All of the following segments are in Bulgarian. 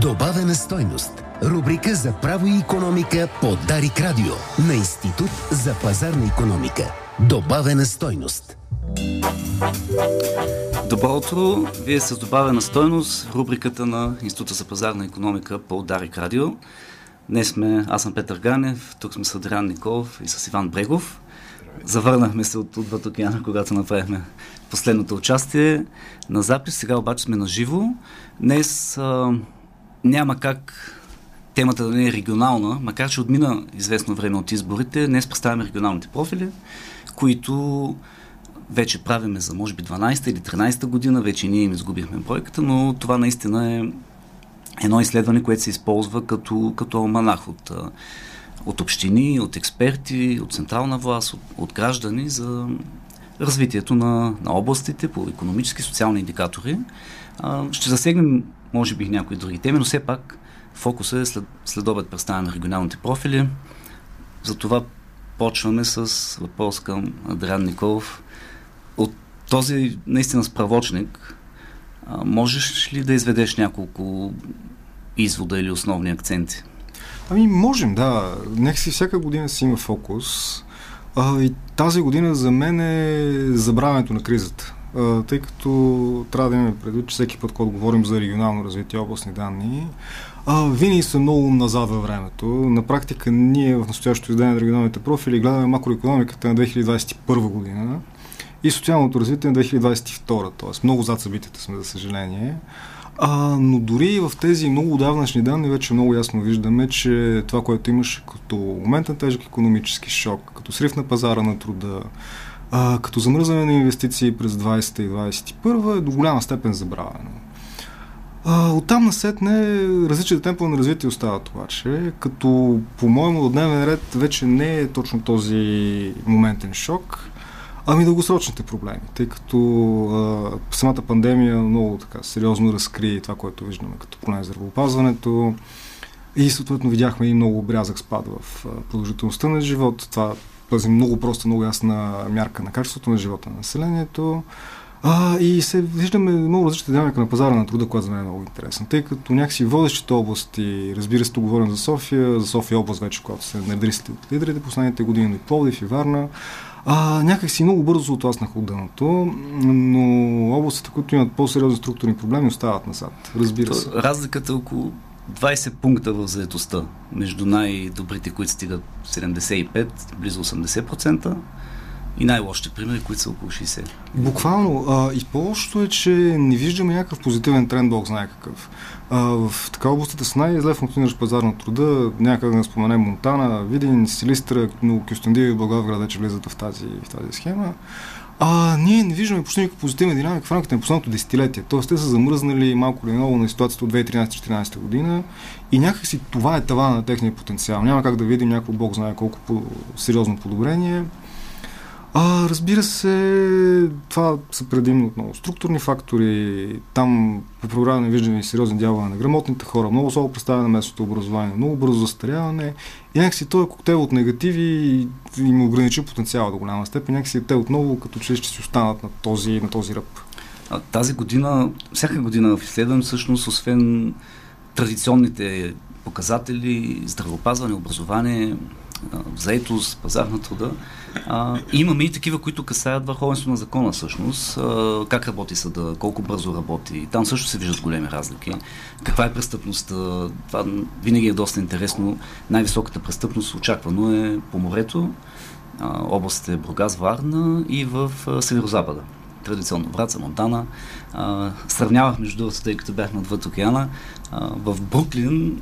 Добавена стойност. Рубрика за право и економика по Дарик Радио на Институт за пазарна економика. Добавена стойност. Добро утро! Вие с добавена стойност рубриката на Института за пазарна економика по Дарик Радио. Днес сме, аз съм Петър Ганев, тук сме с Адриан Николов и с Иван Брегов. Завърнахме се от отвъд океана, когато направихме последното участие на запис. Сега обаче сме на живо. Днес а, няма как темата да не е регионална, макар че отмина известно време от изборите. Днес представяме регионалните профили, които вече правиме за може би 12 или 13 година, вече ние им изгубихме бройката, но това наистина е едно изследване, което се използва като, като алманах от, от общини, от експерти, от централна власт, от, от граждани за развитието на, на областите по економически и социални индикатори. Ще засегнем, може би, някои други теми, но все пак фокуса е след, след обед на регионалните профили. Затова почваме с въпрос към Адриан Николов. От този наистина справочник, можеш ли да изведеш няколко извода или основни акценти? Ами можем, да. Нека си всяка година си има фокус. А, и тази година за мен е забравянето на кризата. Тъй като трябва да имаме предвид, че всеки път, когато говорим за регионално развитие областни данни, винаги са много назад във времето. На практика ние в настоящото издание на регионалните профили гледаме макроекономиката на 2021 година и социалното развитие на 2022, т.е. много зад събитията сме, за съжаление. А, но дори в тези много давнашни данни вече много ясно виждаме, че това, което имаше като моментен тежък економически шок, като срив на пазара на труда, а, като замръзване на инвестиции през 20 и 21 е до голяма степен забравено. А, оттам насетне различните темпове на развитие остават обаче, като по-моему от дневен ред вече не е точно този моментен шок, ами дългосрочните проблеми, тъй като а, самата пандемия много така сериозно разкри това, което виждаме като проблем здравеопазването и съответно видяхме и много обрязък спад в продължителността на живот. Това тази много проста, много ясна мярка на качеството на живота на населението. А, и се виждаме много различна динамика на пазара на труда, която за мен е много интересна. Тъй като някакси водещите области, разбира се, тук говорим за София, за София област вече, която се наредили от лидерите последните години, но и Пловдив и Варна, а, някакси много бързо отласнаха от дъното, но областите, които имат по-сериозни структурни проблеми, остават назад. Разбира се. Разликата е около 20 пункта в заедостта между най-добрите, които стигат 75, близо 80%, и най-лошите примери, които са около 60. Буквално. А, и по-лошото е, че не виждаме някакъв позитивен тренд, Бог знае какъв. А, в така областите с най-зле функциониращ пазар на труда, някъде да споменем Монтана, Видин, Силистра, но Кюстендия и Благоевград вече влизат в тази, в тази схема. А, ние не виждаме почти никаква позитивна динамика в рамките на последното десетилетие. Тоест, те са замръзнали малко или много на ситуацията от 2013-2014 година и някакси това е това на техния потенциал. Няма как да видим някакво, Бог знае колко по- сериозно подобрение. А, разбира се, това са предимно отново структурни фактори. Там по програма не виждаме и сериозни дявола на грамотните хора, много слабо представяне на местното образование, много бързо застаряване. И някакси този коктейл от негативи им ограничи потенциала до голяма степен. Някакси те отново като че ще си останат на този, на този ръб. Тази година, всяка година в изследване, всъщност, освен традиционните показатели, здравеопазване, образование, заетост, пазар на труда. А, имаме и такива, които касаят върховенство на закона всъщност. А, как работи съда, колко бързо работи. Там също се виждат големи разлики. Каква е престъпността? Това винаги е доста интересно. Най-високата престъпност очаквано е по морето, а, областите Бургас, Варна и в а, Северо-Запада традиционно Враца, Монтана. А, сравнявах между другото, тъй като бях отвъд океана. А, в Бруклин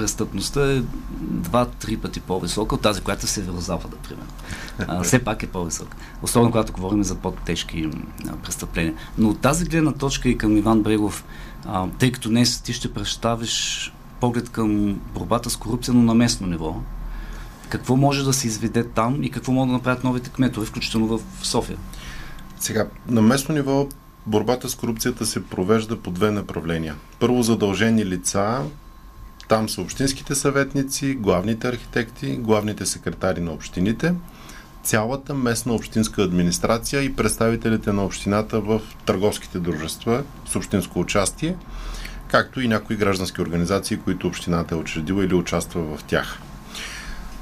престъпността е два-три пъти по-висока от тази, която е северо-запада, примерно. А, все пак е по-висока. Особено когато говорим за по-тежки престъпления. Но от тази гледна точка и към Иван Брегов, а, тъй като днес ти ще представиш поглед към борбата с корупция, но на местно ниво, какво може да се изведе там и какво могат да направят новите кметове, включително в София? Сега, на местно ниво борбата с корупцията се провежда по две направления. Първо задължени лица, там са общинските съветници, главните архитекти, главните секретари на общините, цялата местна общинска администрация и представителите на общината в търговските дружества с общинско участие, както и някои граждански организации, които общината е учредила или участва в тях.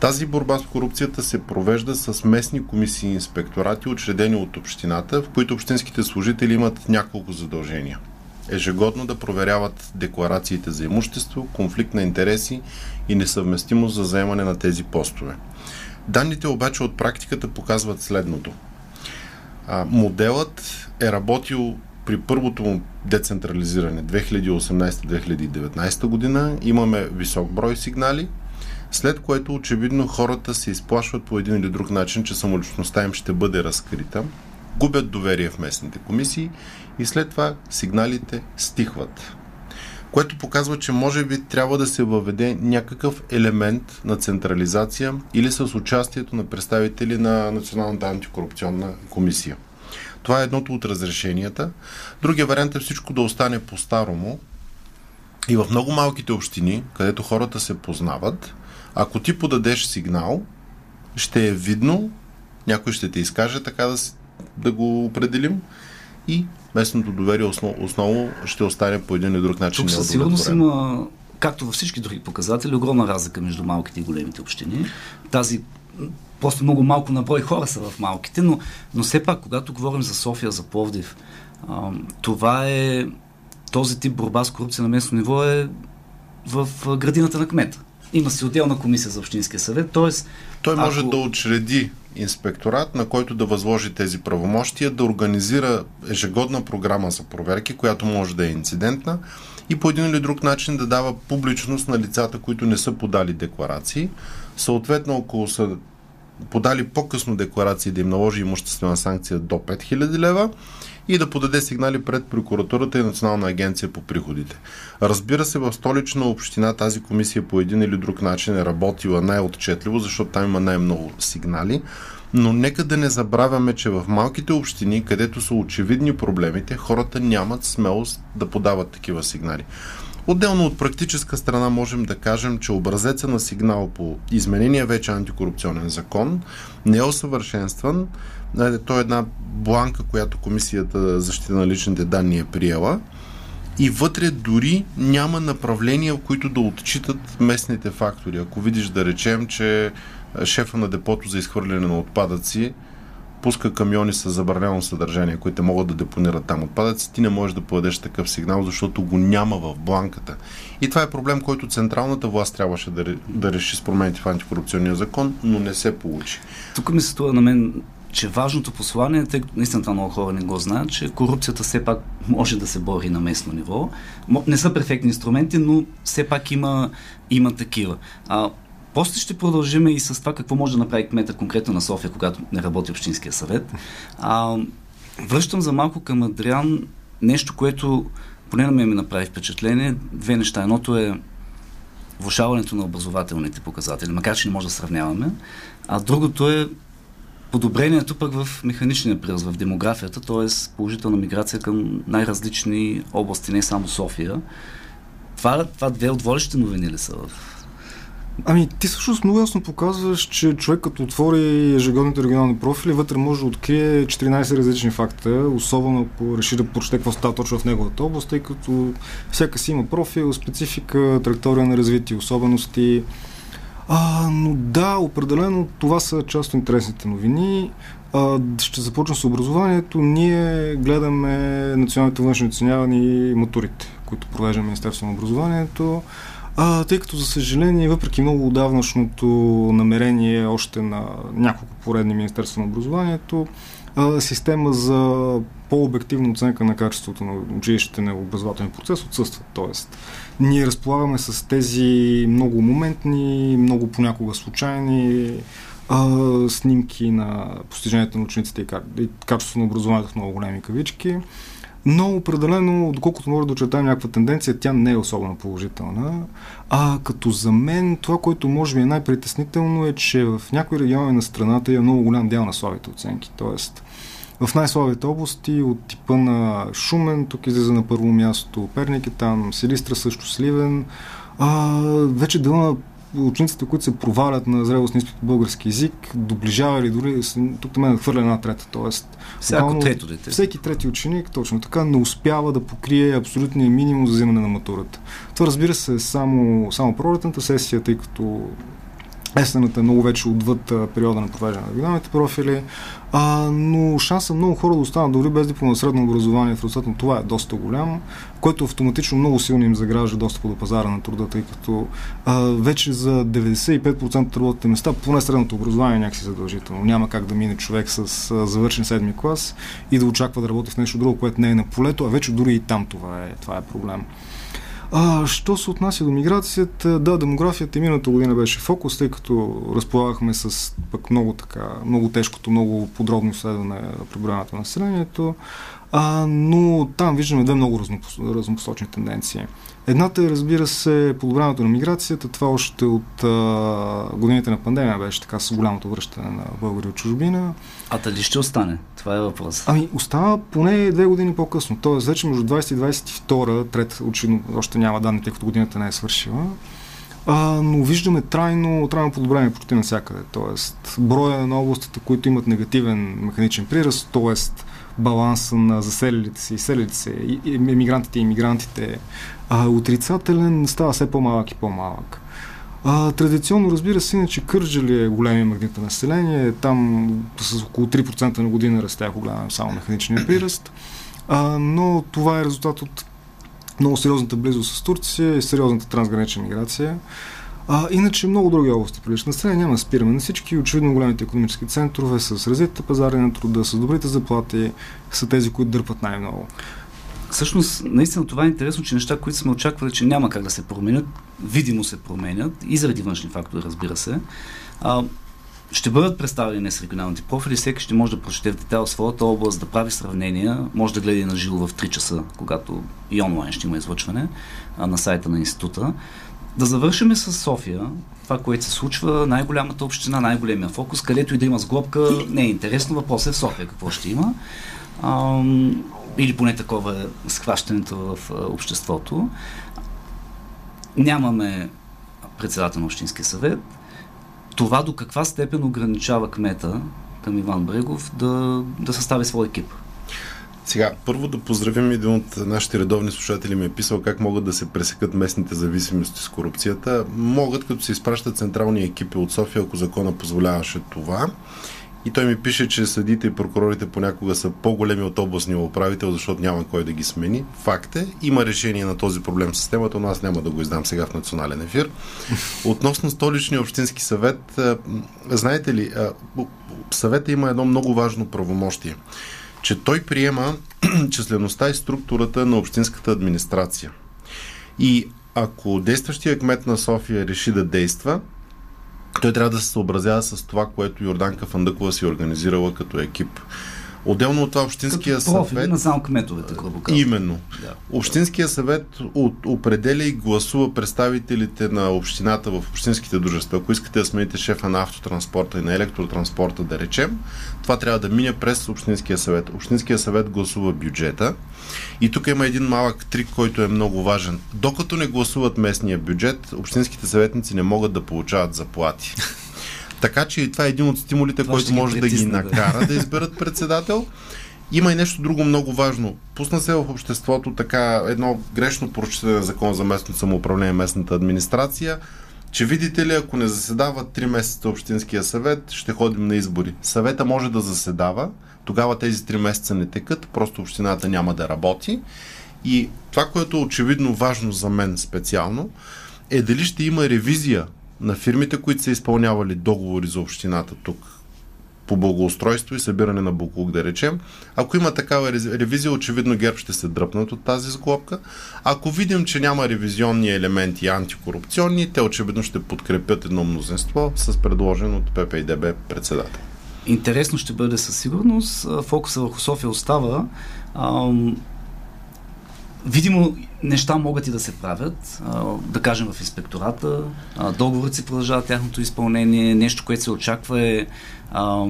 Тази борба с корупцията се провежда с местни комисии и инспекторати, учредени от общината, в които общинските служители имат няколко задължения. Ежегодно да проверяват декларациите за имущество, конфликт на интереси и несъвместимост за заемане на тези постове. Данните обаче от практиката показват следното. А, моделът е работил при първото му децентрализиране 2018-2019 година. Имаме висок брой сигнали, след което очевидно хората се изплашват по един или друг начин, че самоличността им ще бъде разкрита, губят доверие в местните комисии и след това сигналите стихват. Което показва, че може би трябва да се въведе някакъв елемент на централизация или с участието на представители на Националната антикорупционна комисия. Това е едното от разрешенията. Другия вариант е всичко да остане по-старому. И в много малките общини, където хората се познават, ако ти подадеш сигнал, ще е видно, някой ще те изкаже, така да, да го определим и местното доверие основ, основно ще остане по един или друг начин. Тук със сигурност има, както във всички други показатели, огромна разлика между малките и големите общини. Тази просто много малко на брой хора са в малките, но, но все пак, когато говорим за София, за Пловдив, а, това е този тип борба с корупция на местно ниво е в градината на кмета. Има си отделна комисия за Общинския съвет, т.е. Той може ако... да учреди инспекторат, на който да възложи тези правомощия, да организира ежегодна програма за проверки, която може да е инцидентна и по един или друг начин да дава публичност на лицата, които не са подали декларации. Съответно, около са подали по-късно декларации да им наложи имуществена санкция до 5000 лева и да подаде сигнали пред прокуратурата и Национална агенция по приходите. Разбира се, в столична община тази комисия по един или друг начин е работила най-отчетливо, защото там има най-много сигнали. Но нека да не забравяме, че в малките общини, където са очевидни проблемите, хората нямат смелост да подават такива сигнали. Отделно от практическа страна можем да кажем, че образеца на сигнал по изменения вече антикорупционен закон не е усъвършенстван. То е една бланка, която Комисията за защита на личните данни е приела. И вътре дори няма направления, в които да отчитат местните фактори. Ако видиш да речем, че шефа на депото за изхвърляне на отпадъци пуска камиони с забранено съдържание, които могат да депонират там отпадъци, ти не можеш да подадеш такъв сигнал, защото го няма в бланката. И това е проблем, който централната власт трябваше да, да реши с промените в антикорупционния закон, но не се получи. Тук ми се струва на мен че важното послание, тъй като наистина това много хора не го знаят, че корупцията все пак може да се бори на местно ниво. Не са перфектни инструменти, но все пак има, има такива. А, после ще продължим и с това какво може да направи кмета конкретно на София, когато не работи Общинския съвет. А, връщам за малко към Адриан нещо, което поне на мен ми направи впечатление. Две неща. Едното е влушаването на образователните показатели, макар че не може да сравняваме. А другото е подобрението пък в механичния приръст, в демографията, т.е. положителна миграция към най-различни области, не само София. Това, това две от водещите новини ли са в Ами, ти всъщност много ясно показваш, че човек като отвори ежегодните регионални профили, вътре може да открие 14 различни факта, особено ако реши да прочете какво става точно в неговата област, тъй като всяка си има профил, специфика, траектория на развитие, особености. А, но да, определено това са част от интересните новини. А, ще започна с образованието. Ние гледаме националните външни оценявания и матурите, които провежда Министерство на образованието. А, тъй като, за съжаление, въпреки много отдавнашното намерение още на няколко поредни Министерства на образованието, а, система за по-обективна оценка на качеството на училищите на образователния процес отсъства. Тоест, ние разполагаме с тези много моментни, много понякога случайни а, снимки на постиженията на учениците и качеството на образованието в много големи кавички. Но определено, доколкото може да очертаем някаква тенденция, тя не е особено положителна. А като за мен, това, което може би е най-притеснително е, че в някои региони на страната е много голям дял на слабите оценки. Тоест, в най-слабите области от типа на Шумен, тук излиза на първо място Перник е там, Силистра също Сливен, а, вече дела учениците, които се провалят на зрелост на изпит по български язик, доближава или дори тук мен хвърля една трета. Тоест, Всяко трето дете. Всеки трети ученик, точно така, не успява да покрие абсолютния минимум за взимане на матурата. Това разбира се е само, само пролетната сесия, тъй като Есената е много вече отвъд периода на провеждане на регионалните профили, а, но шанса много хора да останат дори без диплома средно образование в резултат това е доста голям, което автоматично много силно им загражда достъп до пазара на труда, тъй като а, вече за 95% от работните места, поне средното образование е някакси задължително. Няма как да мине човек с а, завършен седми клас и да очаква да работи в нещо друго, което не е на полето, а вече дори и там това е, това е проблем. А, що се отнася до миграцията, да, демографията и миналата година беше фокус, тъй като разполагахме с пък много така, много тежкото, много подробно изследване на преброяването на населението, а, но там виждаме две много разнопосочни тенденции. Едната е, разбира се, подобряването на миграцията. Това още от а, годините на пандемия беше така с голямото връщане на българи от чужбина. А дали ще остане? Това е въпрос. Ами, остава поне две години по-късно. Тоест, вече между 20 и 22, трета, очевидно, още няма данни, тъй като годината не е свършила. А, но виждаме трайно, трайно подобрение почти навсякъде. Тоест, броя на областите, които имат негативен механичен приръст, т.е. баланса на заселилите се и селилите се, емигрантите и иммигрантите, а, отрицателен става все по-малък и по-малък. А, традиционно, разбира се, иначе Кърджали е големия магнит на население. Там с около 3% на година расте, ако гледам само механичния приръст. А, но това е резултат от много сериозната близост с Турция и сериозната трансгранична миграция. А, иначе много други области приличат население, няма да спираме на всички. Очевидно големите економически центрове с развитите пазари на труда, с добрите заплати са тези, които дърпат най-много. Всъщност, наистина това е интересно, че неща, които сме очаквали, че няма как да се променят, видимо се променят и заради външни фактори, разбира се. А, ще бъдат представени с регионалните профили, всеки ще може да прочете в детайл своята област, да прави сравнения, може да гледа на живо в 3 часа, когато и онлайн ще има излъчване на сайта на института. Да завършим с София, това, което се случва, най-голямата община, най-големия фокус, където и да има сглобка, не е интересно, въпросът е в София какво ще има. А, или поне такова е схващането в обществото. Нямаме председател на Общинския съвет. Това до каква степен ограничава кмета към Иван Брегов да, да състави свой екип? Сега, първо да поздравим един от нашите редовни слушатели ми е писал как могат да се пресекат местните зависимости с корупцията. Могат, като се изпращат централни екипи от София, ако закона позволяваше това. И той ми пише, че съдите и прокурорите понякога са по-големи от областния управител, защото няма кой да ги смени. Факт е, има решение на този проблем с системата, но аз няма да го издам сега в национален ефир. Относно столичния общински съвет, знаете ли, съвета има едно много важно правомощие, че той приема числеността и структурата на общинската администрация. И ако действащия кмет на София реши да действа, той трябва да се съобразява с това, което Йорданка Фандъкова си организирала като екип. Отделно от това Общинския Като съвет... на само кметовете, казвам. Именно. Да. Общинския съвет от, определя и гласува представителите на общината в общинските дружества. Ако искате да смените шефа на автотранспорта и на електротранспорта, да речем, това трябва да мине през Общинския съвет. Общинския съвет гласува бюджета. И тук има един малък трик, който е много важен. Докато не гласуват местния бюджет, общинските съветници не могат да получават заплати. Така че това е един от стимулите, това който може да ги накара да изберат председател. Има и нещо друго много важно. Пусна се в обществото така едно грешно прочитане на закон за местно самоуправление, местната администрация, че видите ли, ако не заседава 3 месеца Общинския съвет, ще ходим на избори. Съвета може да заседава, тогава тези 3 месеца не текат, просто общината няма да работи. И това, което е очевидно важно за мен специално, е дали ще има ревизия на фирмите, които са изпълнявали договори за общината тук по благоустройство и събиране на буклук, да речем. Ако има такава ревизия, очевидно ГЕРБ ще се дръпнат от тази сглобка. Ако видим, че няма ревизионни елементи антикорупционни, те очевидно ще подкрепят едно мнозинство с предложен от ППИДБ председател. Интересно ще бъде със сигурност. Фокуса върху София остава. Видимо, неща могат и да се правят, а, да кажем в инспектората, а, договорът си продължава тяхното изпълнение, нещо, което се очаква е а,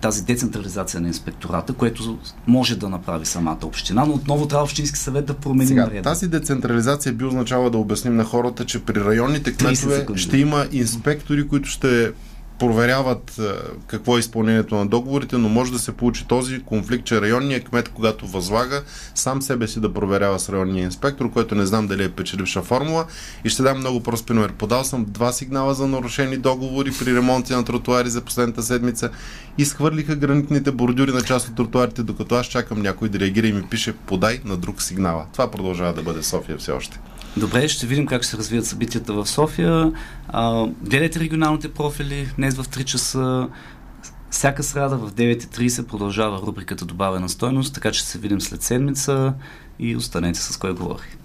тази децентрализация на инспектората, което може да направи самата община, но отново трябва Общински съвет да промени Сега, Тази децентрализация би означава да обясним на хората, че при районните кметове ще има инспектори, които ще проверяват е, какво е изпълнението на договорите, но може да се получи този конфликт, че районният кмет, когато възлага, сам себе си да проверява с районния инспектор, който не знам дали е печеливша формула. И ще дам много прост пример. Подал съм два сигнала за нарушени договори при ремонти на тротуари за последната седмица. Изхвърлиха гранитните бордюри на част от тротуарите, докато аз чакам някой да реагира и ми пише подай на друг сигнала. Това продължава да бъде София все още. Добре, ще видим как ще се развият събитията в София. А, гледайте регионалните профили днес в 3 часа. Всяка среда в 9.30 продължава рубриката Добавена стойност, така че се видим след седмица и останете с кой говори.